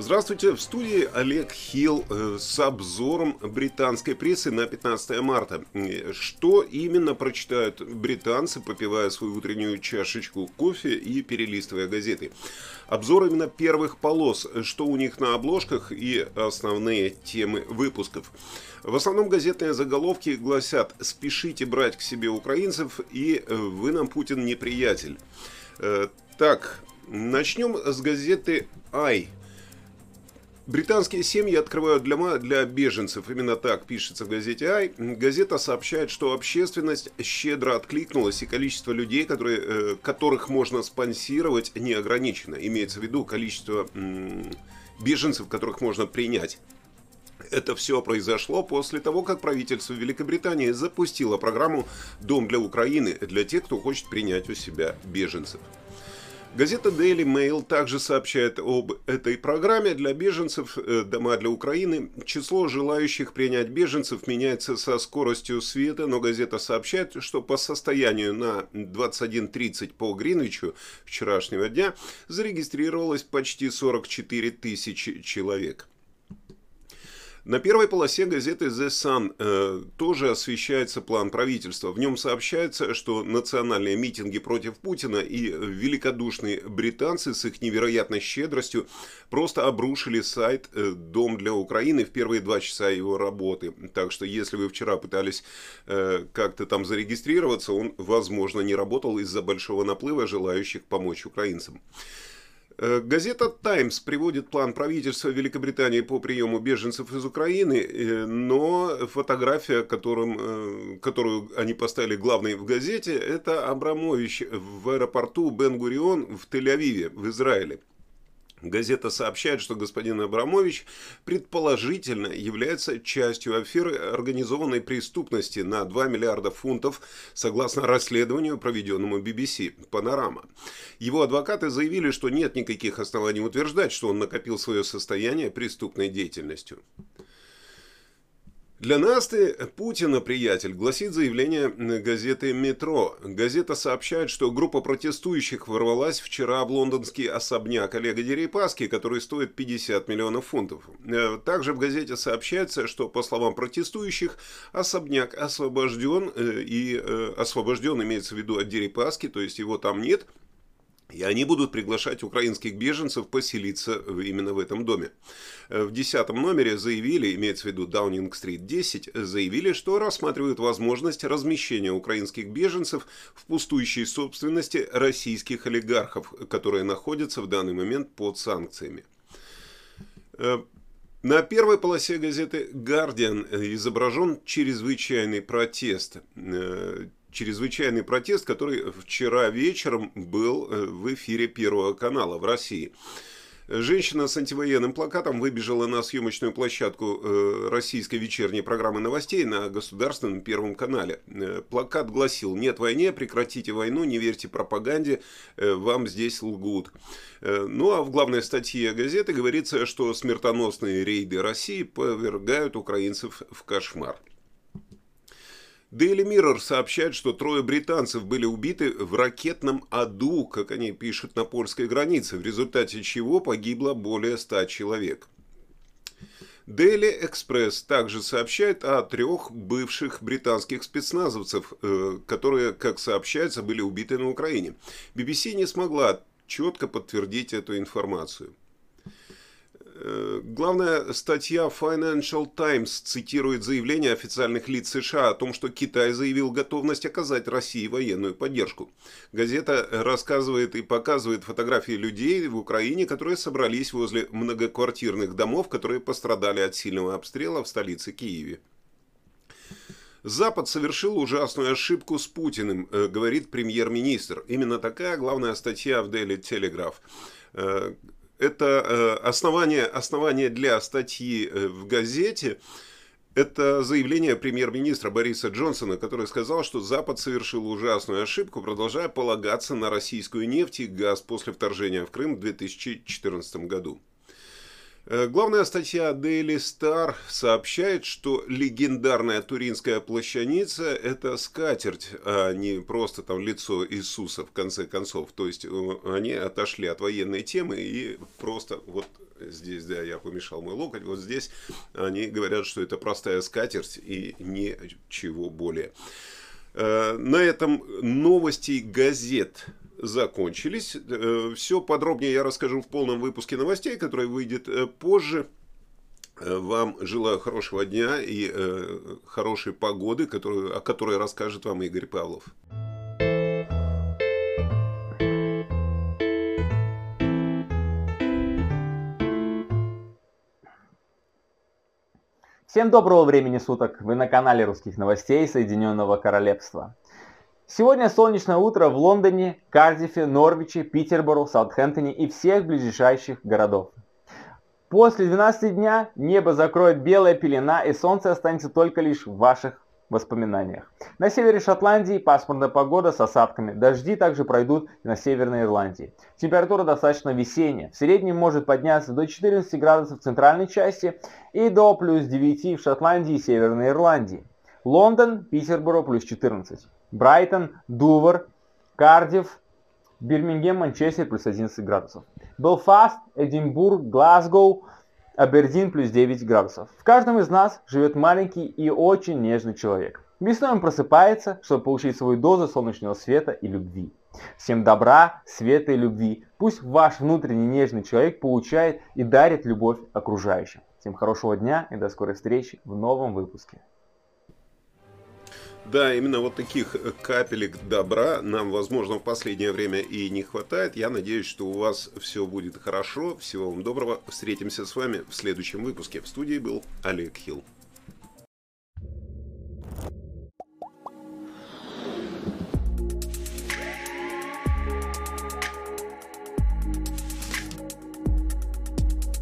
Здравствуйте, в студии Олег Хилл э, с обзором британской прессы на 15 марта. Что именно прочитают британцы, попивая свою утреннюю чашечку кофе и перелистывая газеты? Обзор именно первых полос, что у них на обложках и основные темы выпусков. В основном газетные заголовки гласят «Спешите брать к себе украинцев» и «Вы нам, Путин, неприятель». Э, так, начнем с газеты «Ай». Британские семьи открывают для, для беженцев, именно так пишется в газете «Ай». Газета сообщает, что общественность щедро откликнулась, и количество людей, которые, э, которых можно спонсировать, не ограничено. Имеется в виду количество беженцев, которых можно принять. Это все произошло после того, как правительство Великобритании запустило программу «Дом для Украины» для тех, кто хочет принять у себя беженцев. Газета Daily Mail также сообщает об этой программе для беженцев э, «Дома для Украины». Число желающих принять беженцев меняется со скоростью света, но газета сообщает, что по состоянию на 21.30 по Гринвичу вчерашнего дня зарегистрировалось почти 44 тысячи человек. На первой полосе газеты The Sun э, тоже освещается план правительства. В нем сообщается, что национальные митинги против Путина и великодушные британцы с их невероятной щедростью просто обрушили сайт э, «Дом для Украины» в первые два часа его работы. Так что, если вы вчера пытались э, как-то там зарегистрироваться, он, возможно, не работал из-за большого наплыва желающих помочь украинцам. Э, газета «Таймс» приводит план правительства Великобритании по приему беженцев из Украины, э, но фотография, которым, э, которую они поставили главной в газете, это Абрамович в аэропорту Бен-Гурион в Тель-Авиве, в Израиле. Газета сообщает, что господин Абрамович предположительно является частью аферы организованной преступности на 2 миллиарда фунтов, согласно расследованию, проведенному BBC «Панорама». Его адвокаты заявили, что нет никаких оснований утверждать, что он накопил свое состояние преступной деятельностью. Для нас ты Путина, приятель, гласит заявление газеты «Метро». Газета сообщает, что группа протестующих ворвалась вчера в лондонский особняк Олега Дерипаски, который стоит 50 миллионов фунтов. Э, также в газете сообщается, что, по словам протестующих, особняк освобожден, э, и э, освобожден имеется в виду от Дерипаски, то есть его там нет – и они будут приглашать украинских беженцев поселиться именно в этом доме. Э, в десятом номере заявили, имеется в виду Даунинг-стрит 10, заявили, что рассматривают возможность размещения украинских беженцев в пустующей собственности российских олигархов, которые находятся в данный момент под санкциями. Э, на первой полосе газеты «Гардиан» изображен чрезвычайный протест э, чрезвычайный протест, который вчера вечером был э, в эфире Первого канала в России. Женщина с антивоенным плакатом выбежала на съемочную площадку э, российской вечерней программы новостей на государственном Первом канале. Э, плакат гласил «Нет войне, прекратите войну, не верьте пропаганде, вам здесь лгут». Ну а в главной статье газеты говорится, что смертоносные рейды России повергают украинцев в кошмар. Daily Mirror сообщает, что трое британцев были убиты в ракетном аду, как они пишут, на польской границе, в результате чего погибло более ста человек. Daily Express также сообщает о трех бывших британских спецназовцев, э, которые, как сообщается, были убиты на Украине. BBC не смогла четко подтвердить эту информацию. Э, главная статья Financial Times цитирует заявление официальных лиц США о том, что Китай заявил готовность оказать России военную поддержку. Газета рассказывает и показывает фотографии людей в Украине, которые собрались возле многоквартирных домов, которые пострадали от сильного обстрела в столице Киеве. Запад совершил ужасную ошибку с Путиным, э, говорит премьер-министр. Именно такая главная статья в Daily Telegraph э, это э, основание, основание для статьи э, в газете. Это заявление премьер-министра Бориса Джонсона, который сказал, что Запад совершил ужасную ошибку, продолжая полагаться на российскую нефть и газ после вторжения в Крым в 2014 году. Э, главная статья Daily Star сообщает, что легендарная туринская плащаница – это скатерть, а не просто там лицо Иисуса в конце концов. То есть э, они отошли от военной темы и просто вот здесь, да, я помешал мой локоть, вот здесь они говорят, что это простая скатерть и ничего более. Э, на этом новости газет закончились. Э, Все подробнее я расскажу в полном выпуске новостей, который выйдет э, позже. Вам желаю хорошего дня и хорошей погоды, которую, о которой расскажет вам Игорь Павлов. Всем доброго времени суток! Вы на канале русских новостей Соединенного Королевства. Сегодня солнечное утро в Лондоне, Кардифе, Норвиче, Питербору, Саутхэмптоне и всех ближайших городов. После 12 дня небо закроет белая пелена и солнце останется только лишь в ваших воспоминаниях. На севере Шотландии пасмурная погода с осадками. Дожди также пройдут на Северной Ирландии. Температура достаточно весенняя. В среднем может подняться до 14 градусов в центральной части и до плюс 9 в Шотландии и Северной Ирландии. Лондон, Питерборо плюс 14. Брайтон, Дувр, Кардив, Бирмингем, Манчестер плюс 11 градусов. Белфаст, Эдинбург, Глазгоу, Абердин плюс 9 градусов. В каждом из нас живет маленький и очень нежный человек. Весной он просыпается, чтобы получить свою дозу солнечного света и любви. Всем добра, света и любви. Пусть ваш внутренний нежный человек получает и дарит любовь окружающим. Всем хорошего дня и до скорой встречи в новом выпуске. Да, именно вот таких э, капелек добра нам, возможно, в последнее время и не хватает. Я надеюсь, что у вас все будет хорошо. Всего вам доброго. Встретимся с вами в следующем выпуске. В студии был Олег Хилл.